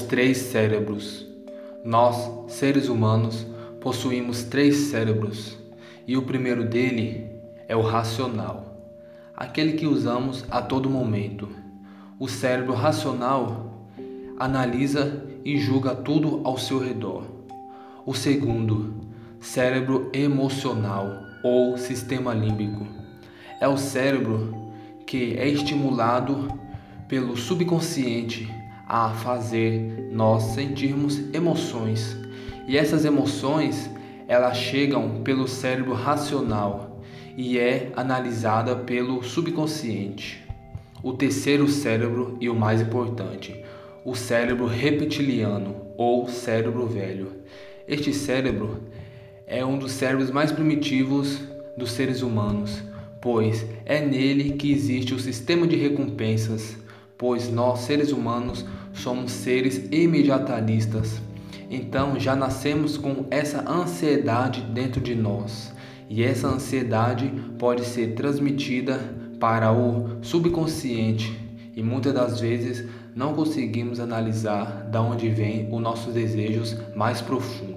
três cérebros. Nós, seres humanos, possuímos três cérebros, e o primeiro dele é o racional, aquele que usamos a todo momento. O cérebro racional analisa e julga tudo ao seu redor. O segundo, cérebro emocional ou sistema límbico, é o cérebro que é estimulado pelo subconsciente a fazer nós sentirmos emoções. E essas emoções, elas chegam pelo cérebro racional e é analisada pelo subconsciente. O terceiro cérebro e o mais importante, o cérebro reptiliano ou cérebro velho. Este cérebro é um dos cérebros mais primitivos dos seres humanos, pois é nele que existe o sistema de recompensas pois nós, seres humanos, somos seres imediatalistas. Então já nascemos com essa ansiedade dentro de nós, e essa ansiedade pode ser transmitida para o subconsciente, e muitas das vezes não conseguimos analisar de onde vêm os nossos desejos mais profundos.